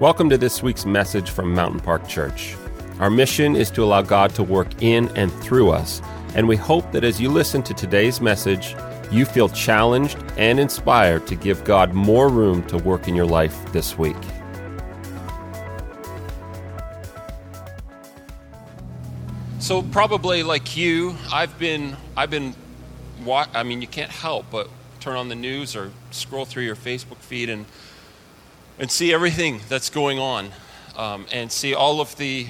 Welcome to this week's message from Mountain Park Church. Our mission is to allow God to work in and through us, and we hope that as you listen to today's message, you feel challenged and inspired to give God more room to work in your life this week. So probably like you, I've been I've been I mean you can't help but turn on the news or scroll through your Facebook feed and and see everything that's going on um, and see all of the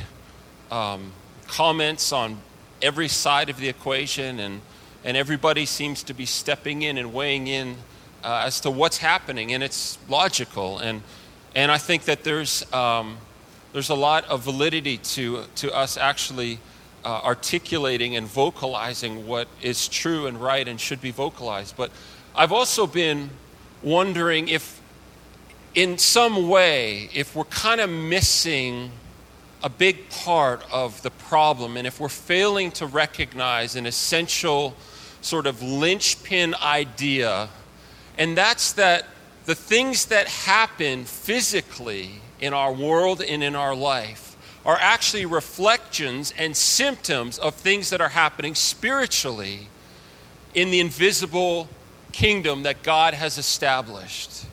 um, comments on every side of the equation and, and everybody seems to be stepping in and weighing in uh, as to what's happening and it's logical and, and i think that there's, um, there's a lot of validity to, to us actually uh, articulating and vocalizing what is true and right and should be vocalized but i've also been wondering if in some way, if we're kind of missing a big part of the problem, and if we're failing to recognize an essential sort of linchpin idea, and that's that the things that happen physically in our world and in our life are actually reflections and symptoms of things that are happening spiritually in the invisible kingdom that God has established.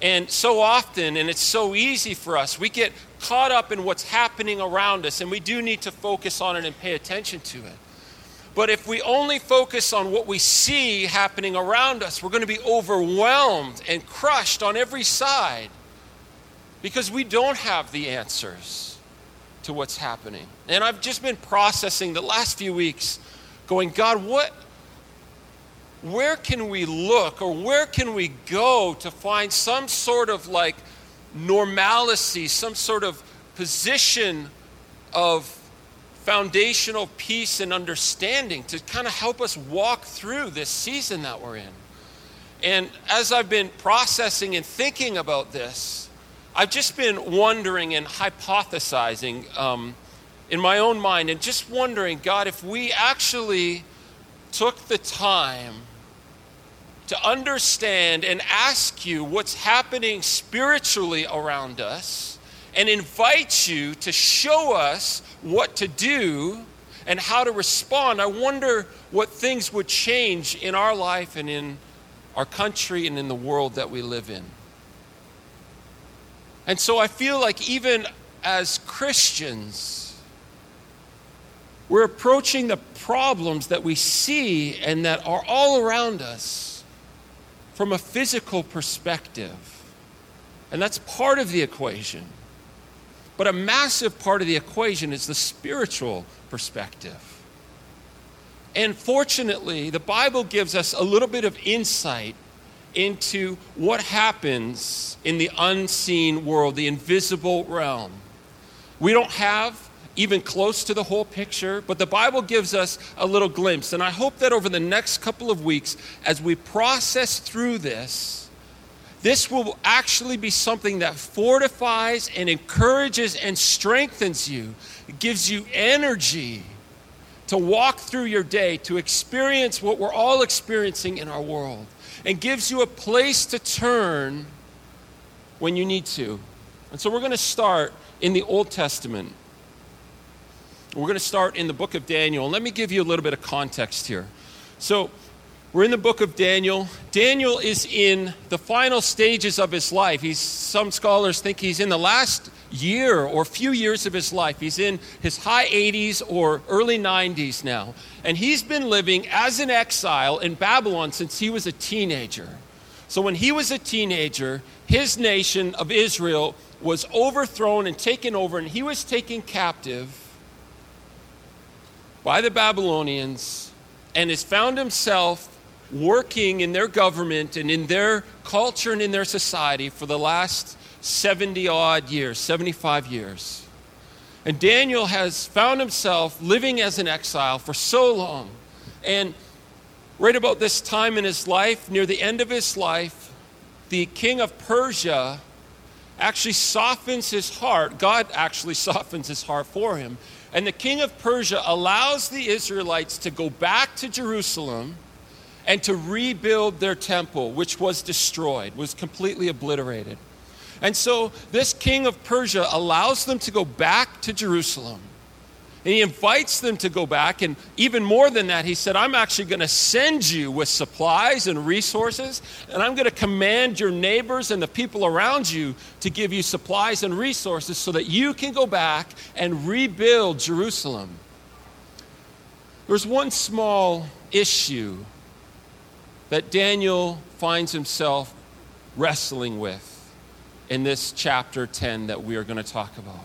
And so often, and it's so easy for us, we get caught up in what's happening around us, and we do need to focus on it and pay attention to it. But if we only focus on what we see happening around us, we're going to be overwhelmed and crushed on every side because we don't have the answers to what's happening. And I've just been processing the last few weeks, going, God, what, where can we look or where can we go to find some sort of like normalcy, some sort of position of foundational peace and understanding to kind of help us walk through this season that we're in? And as I've been processing and thinking about this, I've just been wondering and hypothesizing um, in my own mind and just wondering, God, if we actually took the time to understand and ask you what's happening spiritually around us and invite you to show us what to do and how to respond, I wonder what things would change in our life and in our country and in the world that we live in. And so I feel like even as Christians, we're approaching the problems that we see and that are all around us from a physical perspective. And that's part of the equation. But a massive part of the equation is the spiritual perspective. And fortunately, the Bible gives us a little bit of insight into what happens in the unseen world, the invisible realm. We don't have even close to the whole picture, but the Bible gives us a little glimpse. And I hope that over the next couple of weeks, as we process through this, this will actually be something that fortifies and encourages and strengthens you. It gives you energy to walk through your day, to experience what we're all experiencing in our world, and gives you a place to turn when you need to. And so we're going to start in the Old Testament. We're going to start in the book of Daniel. Let me give you a little bit of context here. So, we're in the book of Daniel. Daniel is in the final stages of his life. He's, some scholars think he's in the last year or few years of his life. He's in his high 80s or early 90s now. And he's been living as an exile in Babylon since he was a teenager. So when he was a teenager, his nation of Israel was overthrown and taken over, and he was taken captive by the Babylonians and has found himself working in their government and in their culture and in their society for the last 70 odd years, 75 years. And Daniel has found himself living as an exile for so long. And right about this time in his life, near the end of his life, the king of Persia actually softens his heart. God actually softens his heart for him and the king of Persia allows the Israelites to go back to Jerusalem and to rebuild their temple, which was destroyed, was completely obliterated. And so this king of Persia allows them to go back to Jerusalem. And he invites them to go back. And even more than that, he said, I'm actually going to send you with supplies and resources. And I'm going to command your neighbors and the people around you to give you supplies and resources so that you can go back and rebuild Jerusalem. There's one small issue that Daniel finds himself wrestling with in this chapter 10 that we are going to talk about.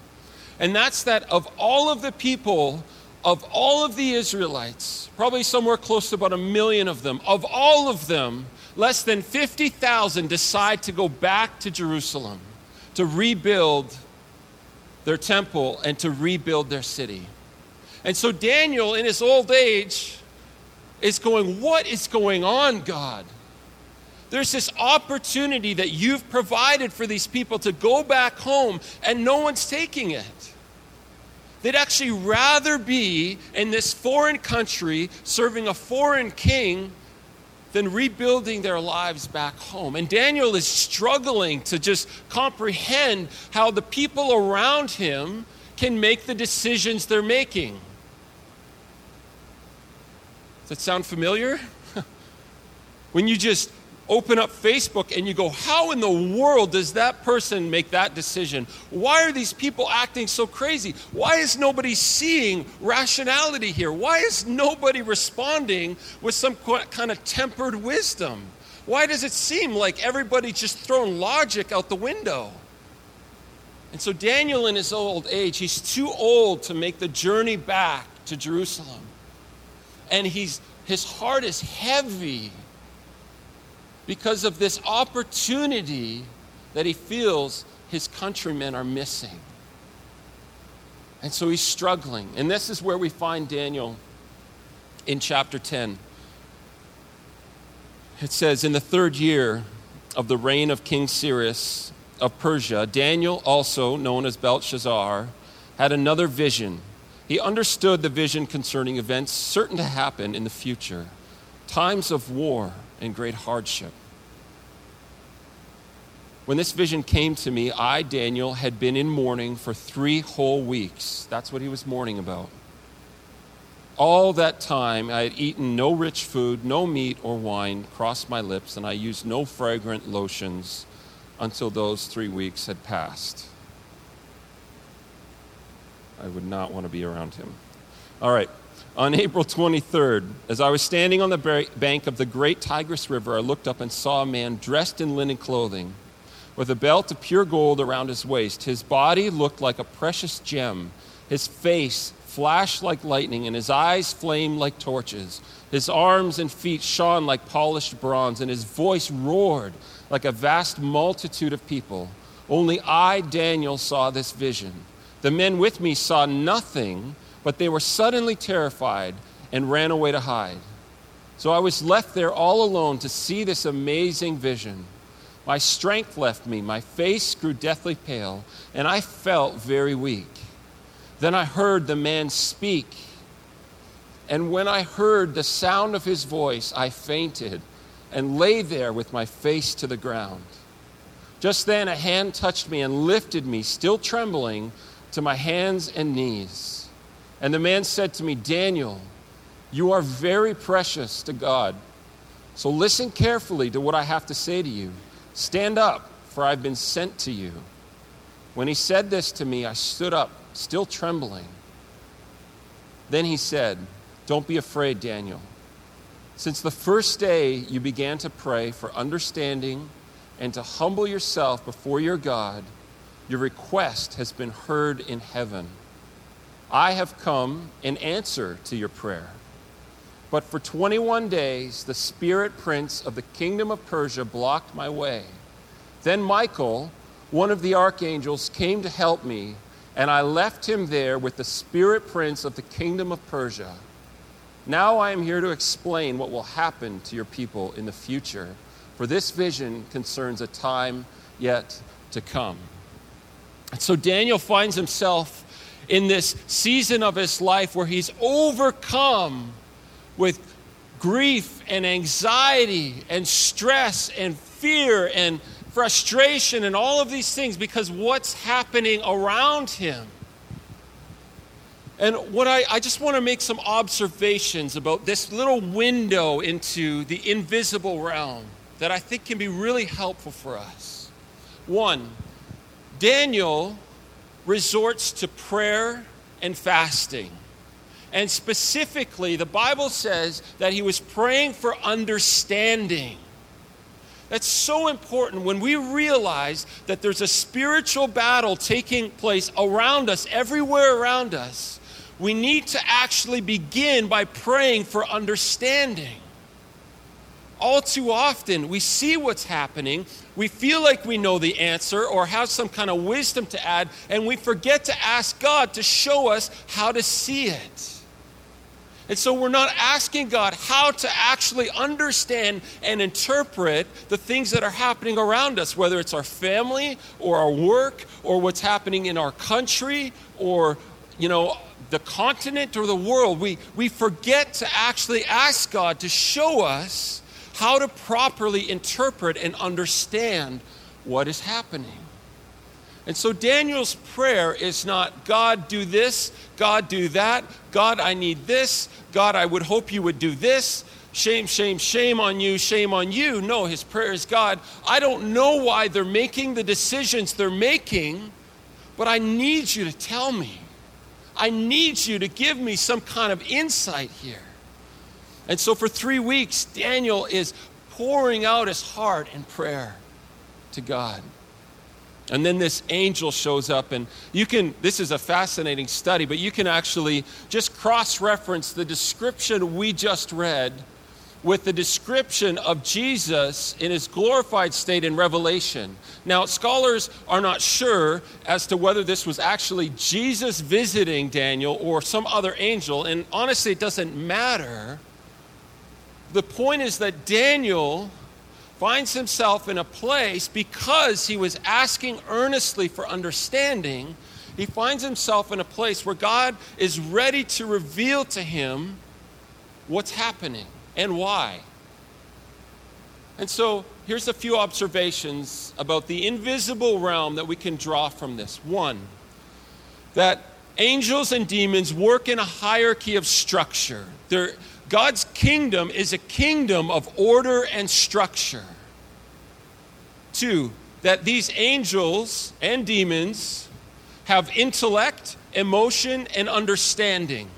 And that's that of all of the people, of all of the Israelites, probably somewhere close to about a million of them, of all of them, less than 50,000 decide to go back to Jerusalem to rebuild their temple and to rebuild their city. And so Daniel, in his old age, is going, What is going on, God? There's this opportunity that you've provided for these people to go back home, and no one's taking it. They'd actually rather be in this foreign country serving a foreign king than rebuilding their lives back home. And Daniel is struggling to just comprehend how the people around him can make the decisions they're making. Does that sound familiar? when you just open up Facebook and you go, How in the world does that person make that decision? Why are these people acting so crazy? Why is nobody seeing rationality here? Why is nobody responding with some kind of tempered wisdom? Why does it seem like everybody's just throwing logic out the window? And so, Daniel, in his old age, he's too old to make the journey back to Jerusalem. And he's, his heart is heavy because of this opportunity that he feels his countrymen are missing. And so he's struggling. And this is where we find Daniel in chapter 10. It says, In the third year of the reign of King Cyrus of Persia, Daniel, also known as Belshazzar, had another vision. He understood the vision concerning events certain to happen in the future, times of war and great hardship. When this vision came to me, I, Daniel, had been in mourning for three whole weeks. That's what he was mourning about. All that time, I had eaten no rich food, no meat or wine crossed my lips, and I used no fragrant lotions until those three weeks had passed. I would not want to be around him. All right. On April 23rd, as I was standing on the bank of the great Tigris River, I looked up and saw a man dressed in linen clothing, with a belt of pure gold around his waist. His body looked like a precious gem. His face flashed like lightning, and his eyes flamed like torches. His arms and feet shone like polished bronze, and his voice roared like a vast multitude of people. Only I, Daniel, saw this vision. The men with me saw nothing, but they were suddenly terrified and ran away to hide. So I was left there all alone to see this amazing vision. My strength left me, my face grew deathly pale, and I felt very weak. Then I heard the man speak, and when I heard the sound of his voice, I fainted and lay there with my face to the ground. Just then, a hand touched me and lifted me, still trembling to my hands and knees. And the man said to me, Daniel, you are very precious to God. So listen carefully to what I have to say to you. Stand up, for I've been sent to you. When he said this to me, I stood up, still trembling. Then he said, Don't be afraid, Daniel. Since the first day you began to pray for understanding and to humble yourself before your God, your request has been heard in heaven. I have come in answer to your prayer. But for 21 days, the spirit prince of the kingdom of Persia blocked my way. Then Michael, one of the archangels, came to help me, and I left him there with the spirit prince of the kingdom of Persia. Now I am here to explain what will happen to your people in the future, for this vision concerns a time yet to come. And so Daniel finds himself in this season of his life where he's overcome with grief and anxiety and stress and fear and frustration, and all of these things because what's happening around him. And what I, I just want to make some observations about this little window into the invisible realm that I think can be really helpful for us. One, Daniel resorts to prayer and fasting. And specifically, the Bible says that he was praying for understanding. That's so important when we realize that there's a spiritual battle taking place around us, everywhere around us. We need to actually begin by praying for understanding. All too often, we see what's happening, we feel like we know the answer or have some kind of wisdom to add, and we forget to ask God to show us how to see it. And so we're not asking God how to actually understand and interpret the things that are happening around us, whether it's our family or our work or what's happening in our country or, you know, the continent or the world. We, we forget to actually ask God to show us how to properly interpret and understand what is happening. And so Daniel's prayer is not, God, do this, God, do that, God, I need this, God, I would hope you would do this. Shame, shame, shame on you, shame on you. No, his prayer is, God, I don't know why they're making the decisions they're making, but I need you to tell me. I need you to give me some kind of insight here. And so for three weeks, Daniel is pouring out his heart in prayer to God. And then this angel shows up, and you can, this is a fascinating study, but you can actually just cross reference the description we just read with the description of Jesus in his glorified state in Revelation. Now, scholars are not sure as to whether this was actually Jesus visiting Daniel or some other angel, and honestly, it doesn't matter. The point is that Daniel finds himself in a place because he was asking earnestly for understanding. He finds himself in a place where God is ready to reveal to him what's happening and why. And so here's a few observations about the invisible realm that we can draw from this. One, that angels and demons work in a hierarchy of structure. They're, God's kingdom is a kingdom of order and structure. Two, that these angels and demons have intellect, emotion, and understanding.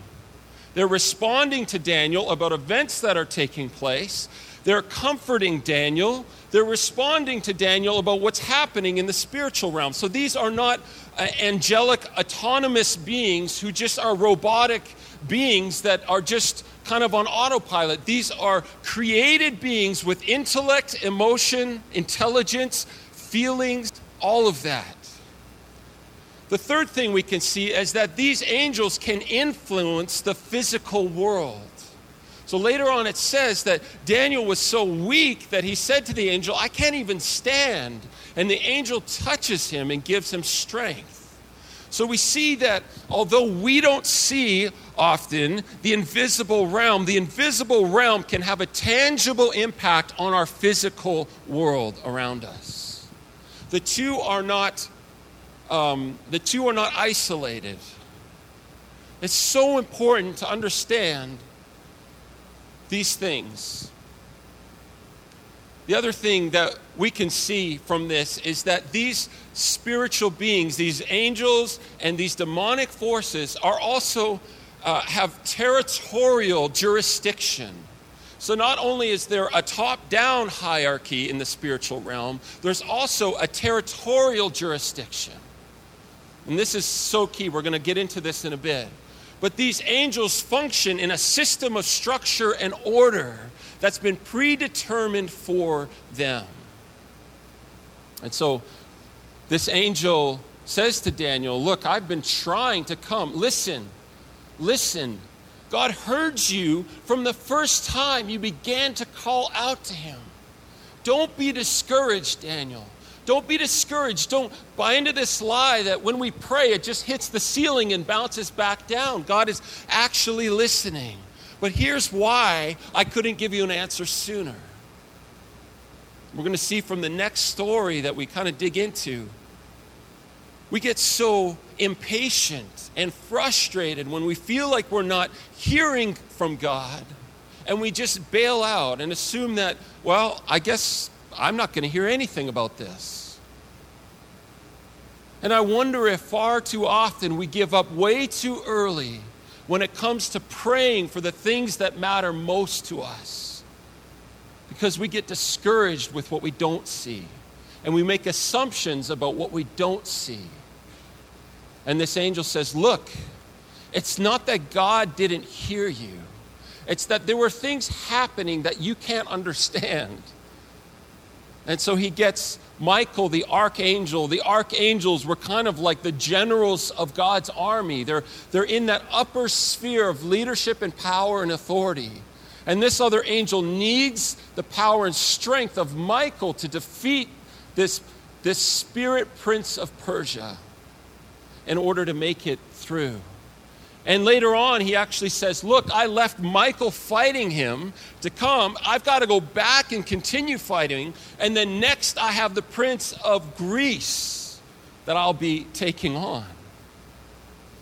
They're responding to Daniel about events that are taking place. They're comforting Daniel. They're responding to Daniel about what's happening in the spiritual realm. So these are not uh, angelic, autonomous beings who just are robotic beings that are just kind of on autopilot. These are created beings with intellect, emotion, intelligence, feelings, all of that. The third thing we can see is that these angels can influence the physical world. So later on, it says that Daniel was so weak that he said to the angel, I can't even stand. And the angel touches him and gives him strength. So we see that although we don't see often the invisible realm, the invisible realm can have a tangible impact on our physical world around us. The two are not, um, the two are not isolated. It's so important to understand these things. The other thing that we can see from this is that these spiritual beings, these angels and these demonic forces, are also uh, have territorial jurisdiction. So, not only is there a top down hierarchy in the spiritual realm, there's also a territorial jurisdiction. And this is so key. We're going to get into this in a bit. But these angels function in a system of structure and order that's been predetermined for them. And so this angel says to Daniel, Look, I've been trying to come. Listen, listen. God heard you from the first time you began to call out to him. Don't be discouraged, Daniel. Don't be discouraged. Don't buy into this lie that when we pray, it just hits the ceiling and bounces back down. God is actually listening. But here's why I couldn't give you an answer sooner. We're going to see from the next story that we kind of dig into, we get so impatient and frustrated when we feel like we're not hearing from God. And we just bail out and assume that, well, I guess I'm not going to hear anything about this. And I wonder if far too often we give up way too early when it comes to praying for the things that matter most to us. Because we get discouraged with what we don't see, and we make assumptions about what we don't see. And this angel says, Look, it's not that God didn't hear you, it's that there were things happening that you can't understand. And so he gets Michael, the archangel. The archangels were kind of like the generals of God's army. They're, they're in that upper sphere of leadership and power and authority. And this other angel needs the power and strength of Michael to defeat this, this spirit prince of Persia in order to make it through. And later on, he actually says, Look, I left Michael fighting him to come. I've got to go back and continue fighting. And then next, I have the prince of Greece that I'll be taking on.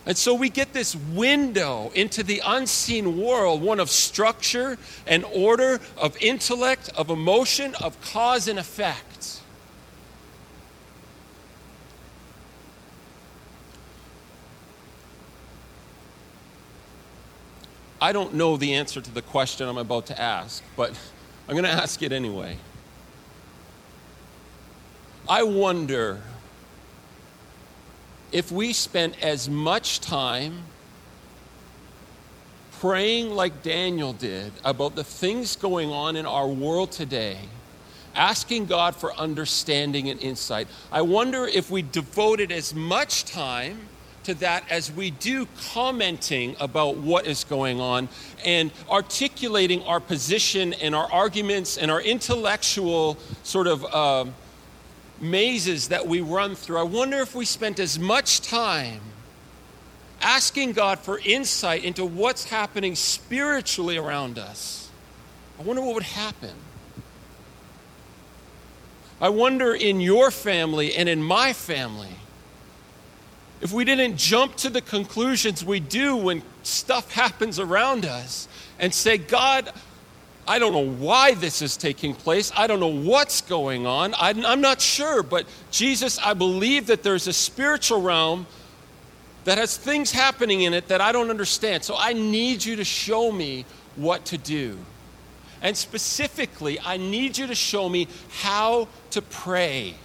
And so we get this window into the unseen world, one of structure and order, of intellect, of emotion, of cause and effect. I don't know the answer to the question I'm about to ask, but I'm going to ask it anyway. I wonder if we spent as much time praying like Daniel did about the things going on in our world today, asking God for understanding and insight, I wonder if we devoted as much time to that as we do commenting about what is going on and articulating our position and our arguments and our intellectual sort of uh, mazes that we run through. I wonder if we spent as much time asking God for insight into what's happening spiritually around us. I wonder what would happen. I wonder in your family and in my family if we didn't jump to the conclusions we do when stuff happens around us and say, God, I don't know why this is taking place. I don't know what's going on. I'm not sure. But Jesus, I believe that there's a spiritual realm that has things happening in it that I don't understand. So I need you to show me what to do. And specifically, I need you to show me how to pray.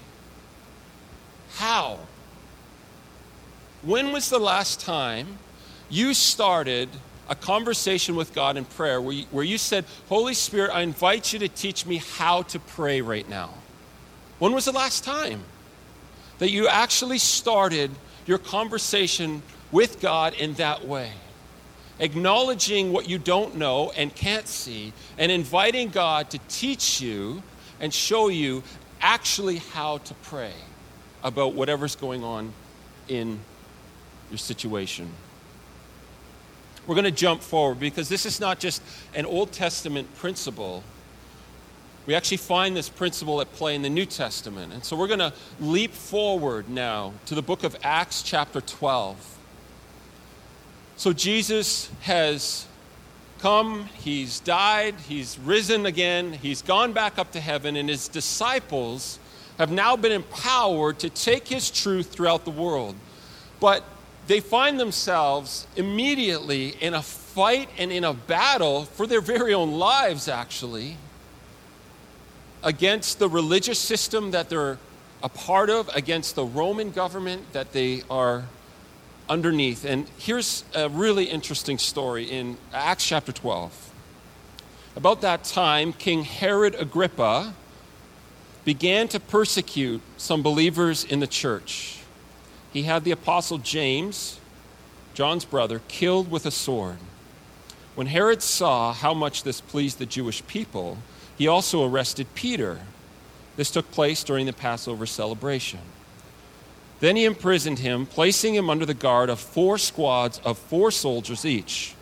How? When was the last time you started a conversation with God in prayer where you, where you said, Holy Spirit, I invite you to teach me how to pray right now? When was the last time that you actually started your conversation with God in that way? Acknowledging what you don't know and can't see, and inviting God to teach you and show you actually how to pray about whatever's going on in your situation. We're going to jump forward because this is not just an Old Testament principle. We actually find this principle at play in the New Testament. And so we're going to leap forward now to the book of Acts, chapter 12. So Jesus has come, he's died, he's risen again, he's gone back up to heaven, and his disciples have now been empowered to take his truth throughout the world. But they find themselves immediately in a fight and in a battle for their very own lives, actually, against the religious system that they're a part of, against the Roman government that they are underneath. And here's a really interesting story in Acts chapter 12. About that time, King Herod Agrippa began to persecute some believers in the church he had the apostle James, John's brother, killed with a sword. When Herod saw how much this pleased the Jewish people, he also arrested Peter. This took place during the Passover celebration. Then he imprisoned him, placing him under the guard of four squads of four soldiers each.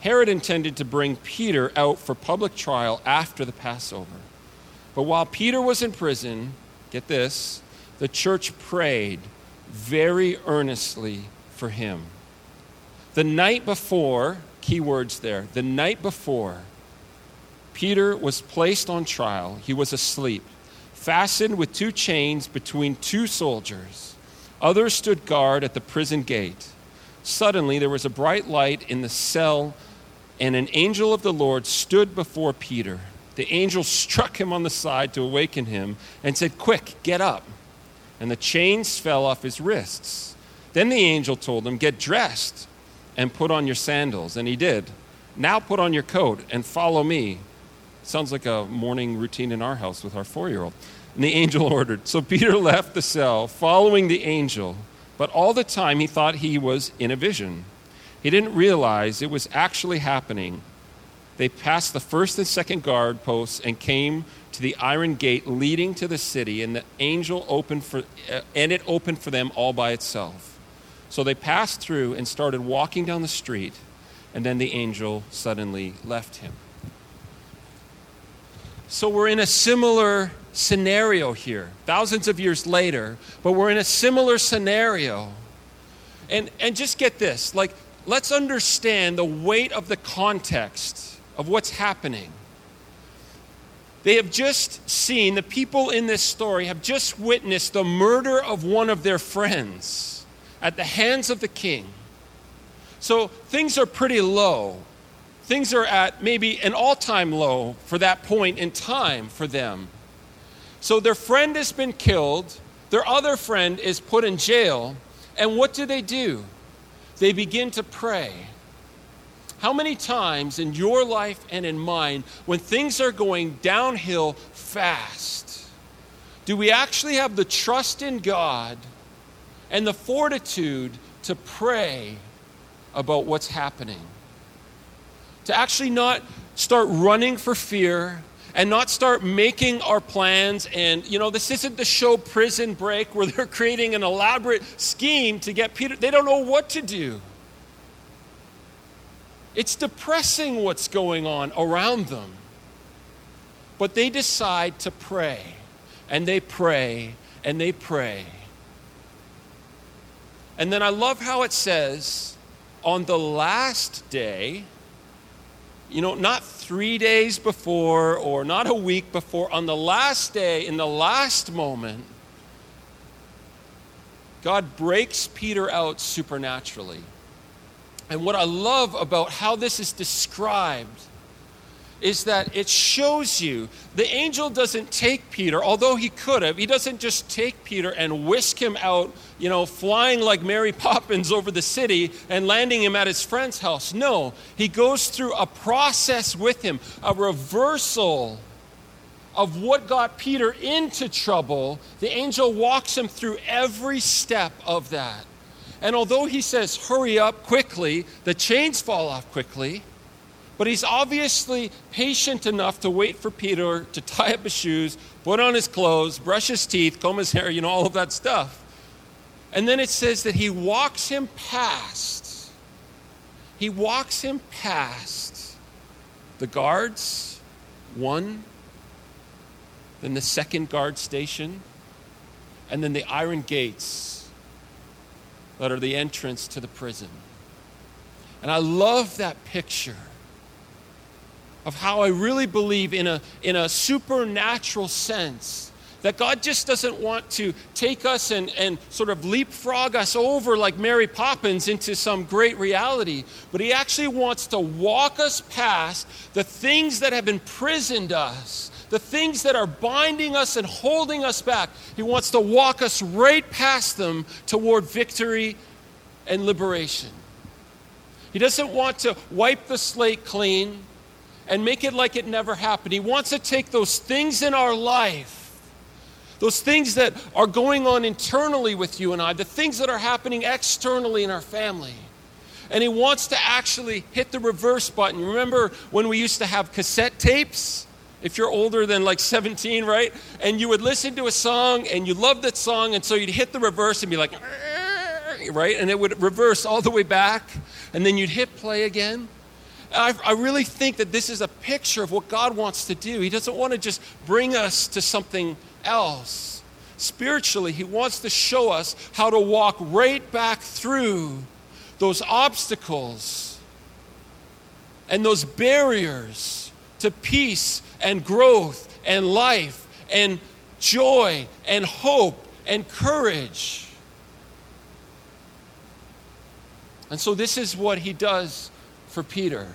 Herod intended to bring Peter out for public trial after the Passover. But while Peter was in prison, get this, the church prayed very earnestly for him. The night before, key words there, the night before, Peter was placed on trial. He was asleep, fastened with two chains between two soldiers. Others stood guard at the prison gate. Suddenly, there was a bright light in the cell, and an angel of the Lord stood before Peter. The angel struck him on the side to awaken him and said, Quick, get up. And the chains fell off his wrists. Then the angel told him, Get dressed and put on your sandals. And he did. Now put on your coat and follow me. Sounds like a morning routine in our house with our four year old. And the angel ordered. So Peter left the cell, following the angel, but all the time he thought he was in a vision. He didn't realize it was actually happening. They passed the first and second guard posts and came to the iron gate leading to the city, and the angel opened for, uh, and it opened for them all by itself. So they passed through and started walking down the street, and then the angel suddenly left him. So we're in a similar scenario here, thousands of years later, but we're in a similar scenario. And, and just get this like, let's understand the weight of the context of what's happening. They have just seen, the people in this story have just witnessed the murder of one of their friends at the hands of the king. So things are pretty low things are at maybe an all time low for that point in time for them. So their friend has been killed, their other friend is put in jail, and what do they do? They begin to pray. How many times in your life and in mine, when things are going downhill fast, do we actually have the trust in God and the fortitude to pray about what's happening? to actually not start running for fear and not start making our plans. And, you know, this isn't the show Prison Break where they're creating an elaborate scheme to get Peter. They don't know what to do. It's depressing what's going on around them. But they decide to pray, and they pray, and they pray. And then I love how it says, on the last day, you know, not three days before or not a week before, on the last day, in the last moment, God breaks Peter out supernaturally. And what I love about how this is described is that it shows you the angel doesn't take Peter, although he could have, he doesn't just take Peter and whisk him out, you know, flying like Mary Poppins over the city and landing him at his friend's house. No, he goes through a process with him, a reversal of what got Peter into trouble. The angel walks him through every step of that. And although he says, hurry up quickly, the chains fall off quickly but he's obviously patient enough to wait for Peter to tie up his shoes, put on his clothes, brush his teeth, comb his hair, you know, all of that stuff. And then it says that he walks him past. He walks him past the guards, one, then the second guard station, and then the iron gates that are the entrance to the prison. And I love that picture of how I really believe in a, in a supernatural sense that God just doesn't want to take us and, and sort of leapfrog us over like Mary Poppins into some great reality, but He actually wants to walk us past the things that have imprisoned us, the things that are binding us and holding us back. He wants to walk us right past them toward victory and liberation. He doesn't want to wipe the slate clean and make it like it never happened. He wants to take those things in our life, those things that are going on internally with you and I, the things that are happening externally in our family. And he wants to actually hit the reverse button. Remember when we used to have cassette tapes? If you're older than like 17, right? And you would listen to a song and you loved that song, and so you'd hit the reverse and be like, right? And it would reverse all the way back, and then you'd hit play again. I, I really think that this is a picture of what God wants to do. He doesn't want to just bring us to something else. Spiritually, He wants to show us how to walk right back through those obstacles and those barriers to peace and growth and life and joy and hope and courage. And so, this is what he does for Peter.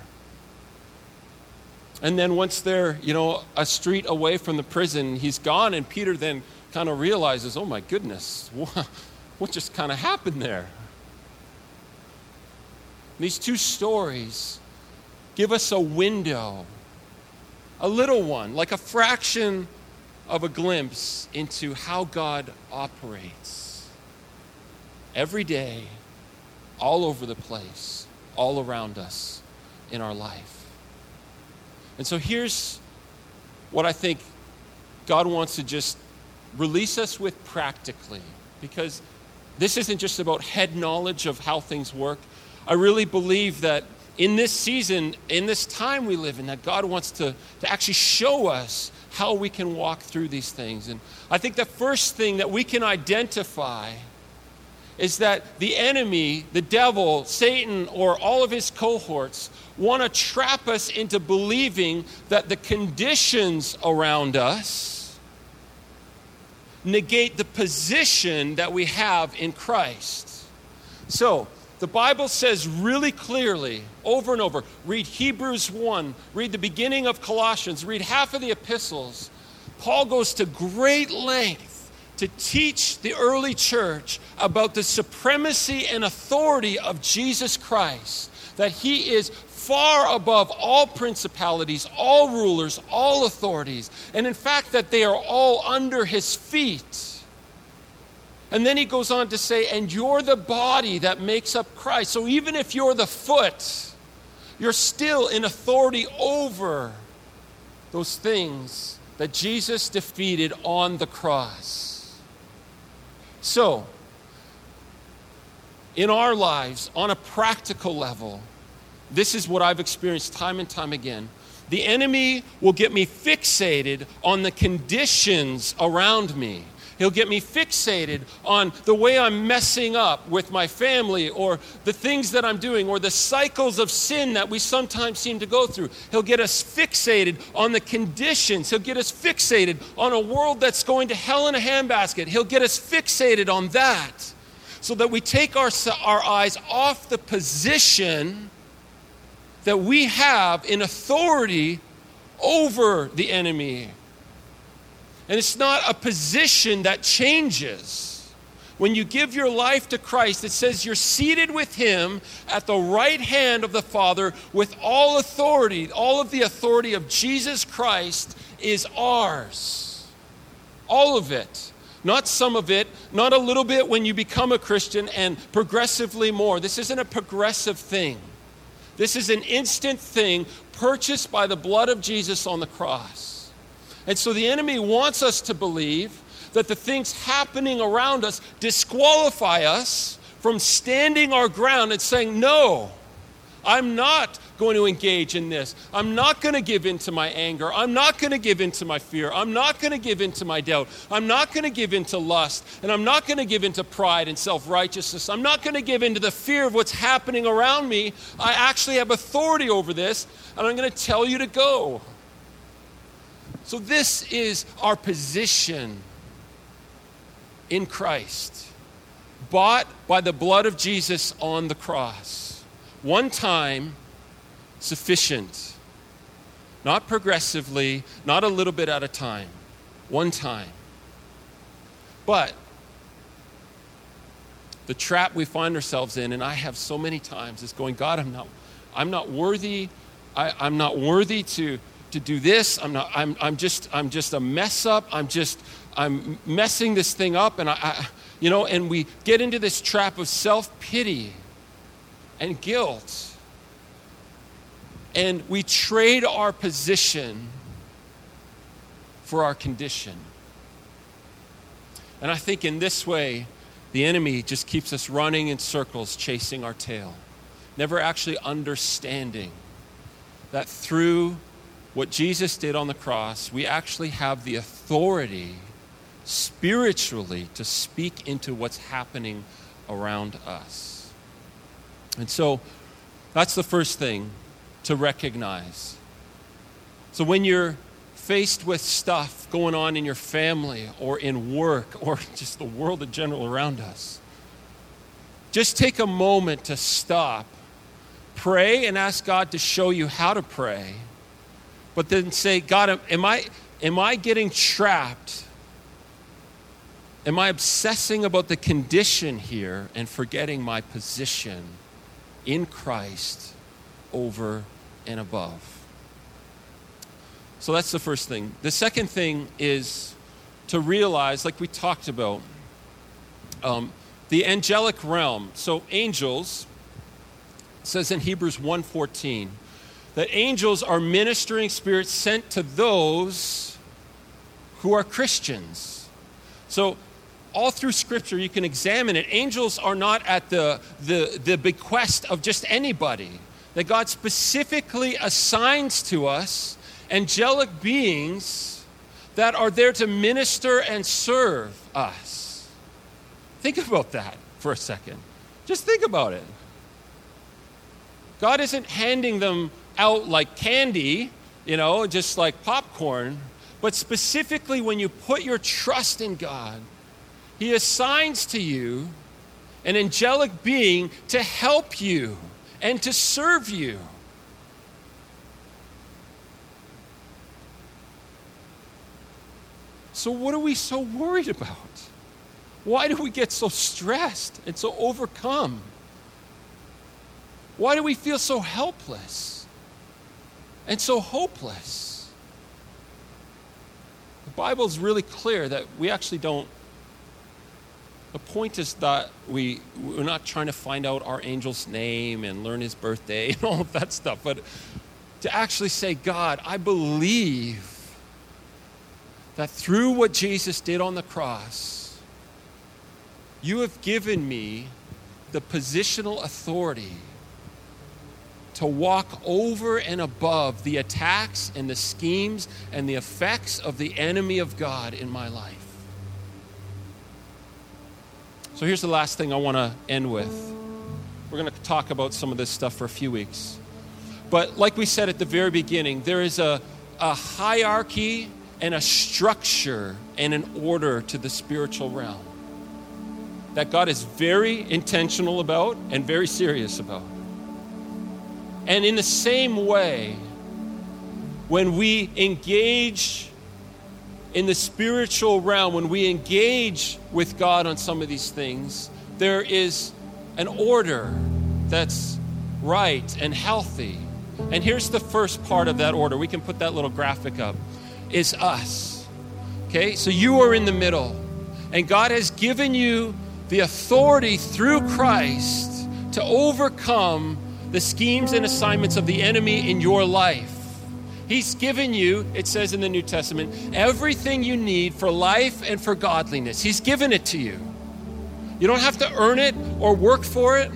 And then, once they're, you know, a street away from the prison, he's gone, and Peter then kind of realizes, oh my goodness, what just kind of happened there? These two stories give us a window, a little one, like a fraction of a glimpse into how God operates every day, all over the place, all around us in our life. And so here's what I think God wants to just release us with practically, because this isn't just about head knowledge of how things work. I really believe that in this season, in this time we live in, that God wants to, to actually show us how we can walk through these things. And I think the first thing that we can identify is that the enemy, the devil, Satan, or all of his cohorts want to trap us into believing that the conditions around us negate the position that we have in Christ. So, the Bible says really clearly, over and over read Hebrews 1, read the beginning of Colossians, read half of the epistles. Paul goes to great length to teach the early church about the supremacy and authority of Jesus Christ, that he is far above all principalities, all rulers, all authorities, and in fact, that they are all under his feet. And then he goes on to say, and you're the body that makes up Christ. So even if you're the foot, you're still in authority over those things that Jesus defeated on the cross. So, in our lives, on a practical level, this is what I've experienced time and time again. The enemy will get me fixated on the conditions around me He'll get me fixated on the way I'm messing up with my family or the things that I'm doing or the cycles of sin that we sometimes seem to go through. He'll get us fixated on the conditions. He'll get us fixated on a world that's going to hell in a handbasket. He'll get us fixated on that so that we take our, our eyes off the position that we have in authority over the enemy and it's not a position that changes. When you give your life to Christ, it says you're seated with Him at the right hand of the Father with all authority. All of the authority of Jesus Christ is ours. All of it. Not some of it, not a little bit when you become a Christian, and progressively more. This isn't a progressive thing. This is an instant thing purchased by the blood of Jesus on the cross. And so the enemy wants us to believe that the things happening around us disqualify us from standing our ground and saying, No, I'm not going to engage in this. I'm not going to give in to my anger. I'm not going to give in to my fear. I'm not going to give in to my doubt. I'm not going to give in to lust. And I'm not going to give in to pride and self righteousness. I'm not going to give in to the fear of what's happening around me. I actually have authority over this, and I'm going to tell you to go. So, this is our position in Christ, bought by the blood of Jesus on the cross. One time, sufficient. Not progressively, not a little bit at a time. One time. But the trap we find ourselves in, and I have so many times, is going, God, I'm not, I'm not worthy. I, I'm not worthy to to do this. I'm not. I'm. I'm just. I'm just a mess up. I'm just. I'm messing this thing up, and I, I you know, and we get into this trap of self pity and guilt, and we trade our position for our condition. And I think in this way, the enemy just keeps us running in circles, chasing our tail, never actually understanding that through what Jesus did on the cross, we actually have the authority spiritually to speak into what's happening around us. And so that's the first thing to recognize. So when you're faced with stuff going on in your family or in work or just the world in general around us, just take a moment to stop, pray, and ask God to show you how to pray. But then say, God, am I, am I getting trapped? Am I obsessing about the condition here and forgetting my position in Christ over and above? So that's the first thing. The second thing is to realize, like we talked about, um, the angelic realm. So angels says in Hebrews 1:14 that angels are ministering spirits sent to those who are Christians. So all through scripture you can examine it angels are not at the, the, the bequest of just anybody that god specifically assigns to us angelic beings that are there to minister and serve us. Think about that for a second. Just think about it. God isn't handing them out like candy, you know, just like popcorn, but specifically when you put your trust in God, He assigns to you an angelic being to help you and to serve you. So, what are we so worried about? Why do we get so stressed and so overcome? Why do we feel so helpless and so hopeless? The Bible is really clear that we actually don't. The point is that we, we're not trying to find out our angel's name and learn his birthday and all of that stuff, but to actually say, God, I believe that through what Jesus did on the cross, you have given me the positional authority to walk over and above the attacks and the schemes and the effects of the enemy of God in my life. So here's the last thing I want to end with. We're going to talk about some of this stuff for a few weeks. But like we said at the very beginning, there is a, a hierarchy and a structure and an order to the spiritual realm that God is very intentional about and very serious about. And in the same way, when we engage in the spiritual realm, when we engage with God on some of these things, there is an order that's right and healthy. And here's the first part of that order. We can put that little graphic up is us. Okay? So you are in the middle. And God has given you the authority through Christ to overcome the schemes and assignments of the enemy in your life. He's given you, it says in the New Testament, everything you need for life and for godliness. He's given it to you. You don't have to earn it or work for it.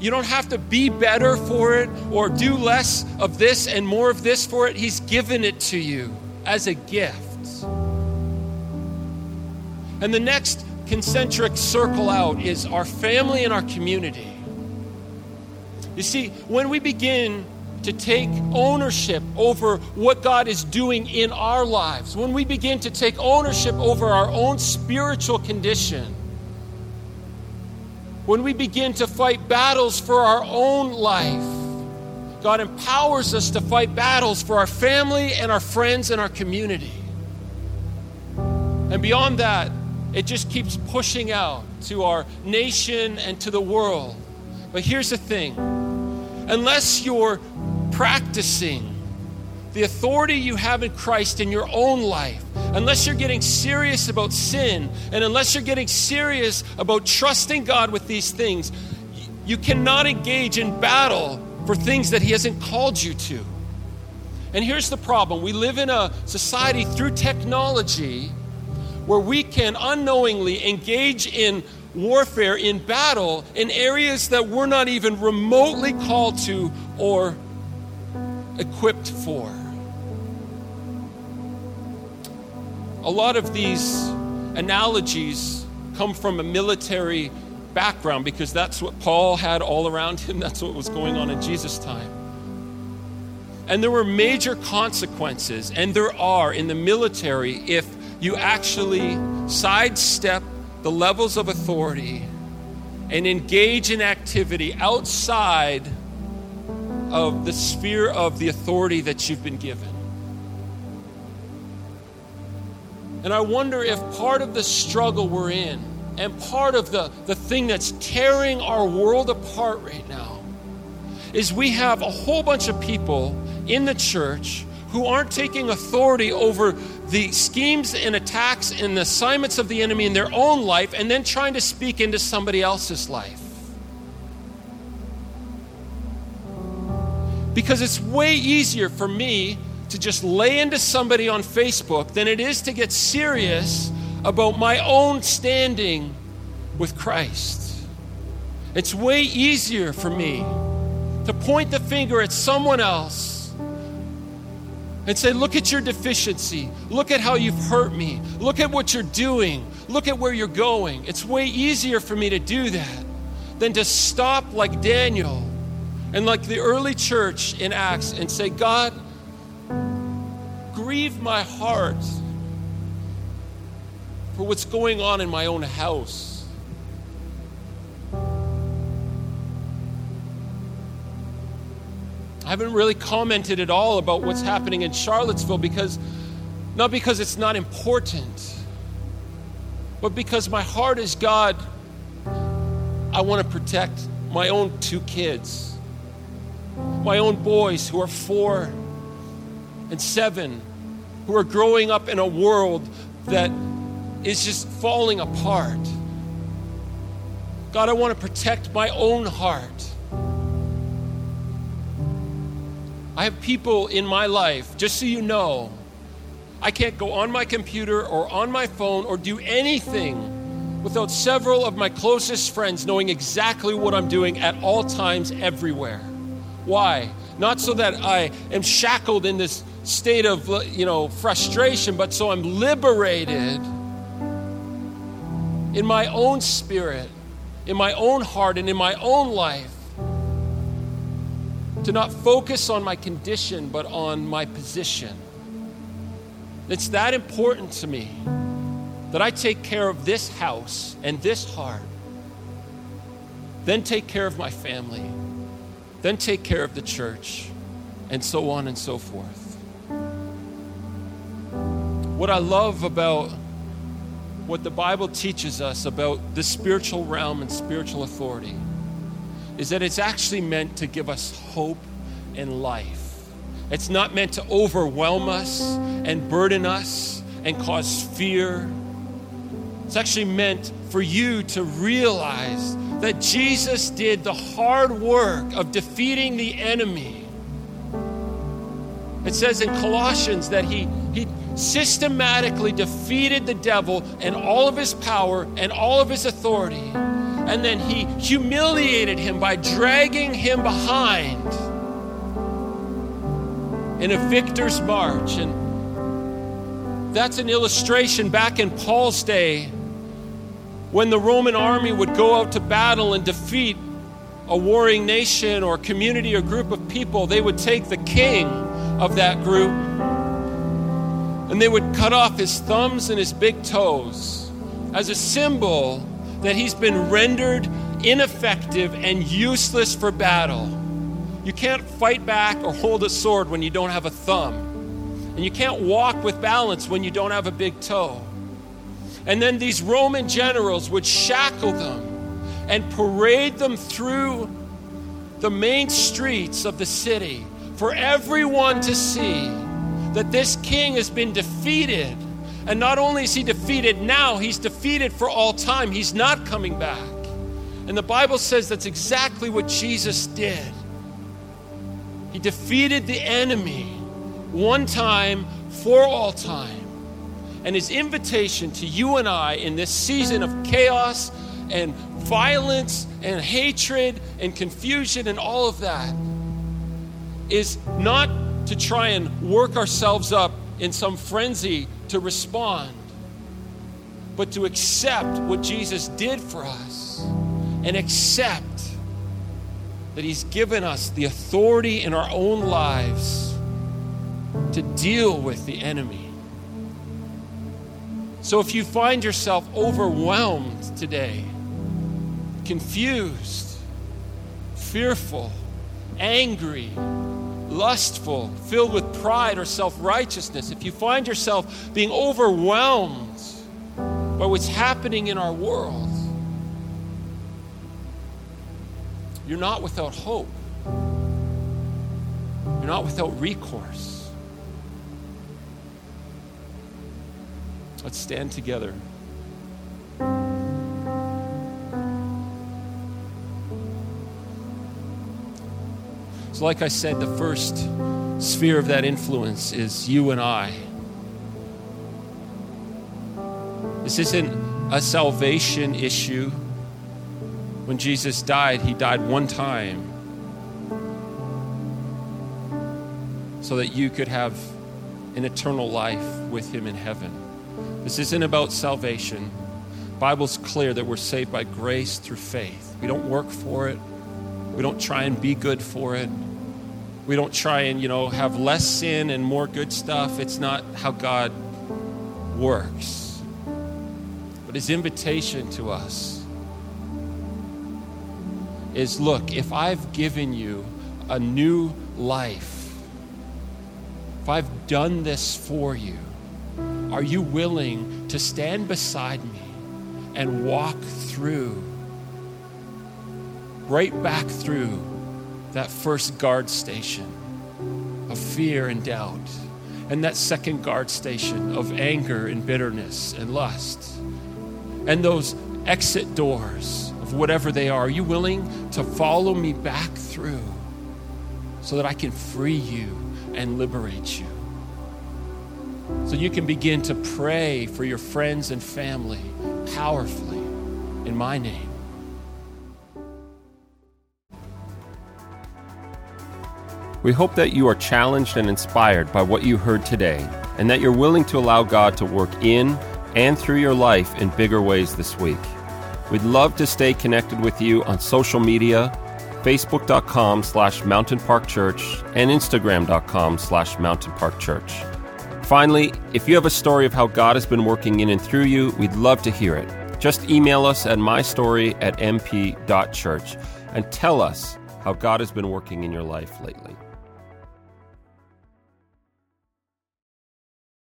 You don't have to be better for it or do less of this and more of this for it. He's given it to you as a gift. And the next concentric circle out is our family and our community. You see, when we begin to take ownership over what God is doing in our lives, when we begin to take ownership over our own spiritual condition, when we begin to fight battles for our own life, God empowers us to fight battles for our family and our friends and our community. And beyond that, it just keeps pushing out to our nation and to the world. But here's the thing unless you're practicing the authority you have in Christ in your own life, unless you're getting serious about sin, and unless you're getting serious about trusting God with these things, you cannot engage in battle for things that He hasn't called you to. And here's the problem we live in a society through technology where we can unknowingly engage in warfare, in battle, in areas that we're not even remotely called to or equipped for. A lot of these analogies come from a military background because that's what Paul had all around him. That's what was going on in Jesus' time. And there were major consequences, and there are in the military if you actually sidestep the levels of authority and engage in activity outside of the sphere of the authority that you've been given. And I wonder if part of the struggle we're in and part of the, the thing that's tearing our world apart right now is we have a whole bunch of people in the church who aren't taking authority over the schemes and attacks and the assignments of the enemy in their own life and then trying to speak into somebody else's life. Because it's way easier for me to just lay into somebody on Facebook than it is to get serious about my own standing with Christ. It's way easier for me to point the finger at someone else and say, Look at your deficiency. Look at how you've hurt me. Look at what you're doing. Look at where you're going. It's way easier for me to do that than to stop like Daniel and like the early church in Acts and say, God, grieve my heart for what's going on in my own house. Haven't really commented at all about what's happening in Charlottesville because, not because it's not important, but because my heart is God, I want to protect my own two kids, my own boys who are four and seven, who are growing up in a world that is just falling apart. God, I want to protect my own heart. I have people in my life, just so you know, I can't go on my computer or on my phone or do anything without several of my closest friends knowing exactly what I'm doing at all times, everywhere. Why? Not so that I am shackled in this state of, you know, frustration, but so I'm liberated in my own spirit, in my own heart, and in my own life to not focus on my condition, but on my position. It's that important to me that I take care of this house and this heart, then take care of my family, then take care of the church, and so on and so forth. What I love about what the Bible teaches us about the spiritual realm and spiritual authority is that it's actually meant to give us hope and life. It's not meant to overwhelm us and burden us and cause fear. It's actually meant for you to realize that Jesus did the hard work of defeating the enemy. It says in Colossians that he, he systematically defeated the devil and all of his power and all of his authority and then he humiliated him by dragging him behind in a victor's march. And that's an illustration back in Paul's day when the Roman army would go out to battle and defeat a warring nation or community or group of people, they would take the king of that group and they would cut off his thumbs and his big toes as a symbol that he's been rendered ineffective and useless for battle. You can't fight back or hold a sword when you don't have a thumb. And you can't walk with balance when you don't have a big toe. And then these Roman generals would shackle them and parade them through the main streets of the city for everyone to see that this king has been defeated and not only is he defeated now, he's defeated for all time. He's not coming back. And the Bible says that's exactly what Jesus did. He defeated the enemy one time for all time. And his invitation to you and I in this season of chaos and violence and hatred and confusion and all of that is not to try and work ourselves up in some frenzy to respond, but to accept what Jesus did for us and accept that He's given us the authority in our own lives to deal with the enemy. So if you find yourself overwhelmed today, confused, fearful, angry, lustful, filled with pride or self righteousness, if you find yourself being overwhelmed by what's happening in our world, you're not without hope. You're not without recourse. Let's stand together. So, like I said, the first sphere of that influence is you and I. This isn't a salvation issue. When Jesus died, he died one time so that you could have an eternal life with him in heaven. This isn't about salvation. Bible's clear that we're saved by grace through faith. We don't work for it. We don't try and be good for it. We don't try and, you know, have less sin and more good stuff. It's not how God works. But his invitation to us is look, if I've given you a new life, if I've done this for you, are you willing to stand beside me and walk through, right back through that first guard station of fear and doubt, and that second guard station of anger and bitterness and lust, and those exit doors of whatever they are. Are you willing to follow me back through so that I can free you and liberate you? So you can begin to pray for your friends and family powerfully in my name. We hope that you are challenged and inspired by what you heard today, and that you're willing to allow God to work in and through your life in bigger ways this week. We'd love to stay connected with you on social media, facebook.com slash Mountain Park Church and instagram.com slash Mountain Park Church. Finally, if you have a story of how God has been working in and through you, we'd love to hear it. Just email us at mystory at mp.church and tell us how God has been working in your life lately.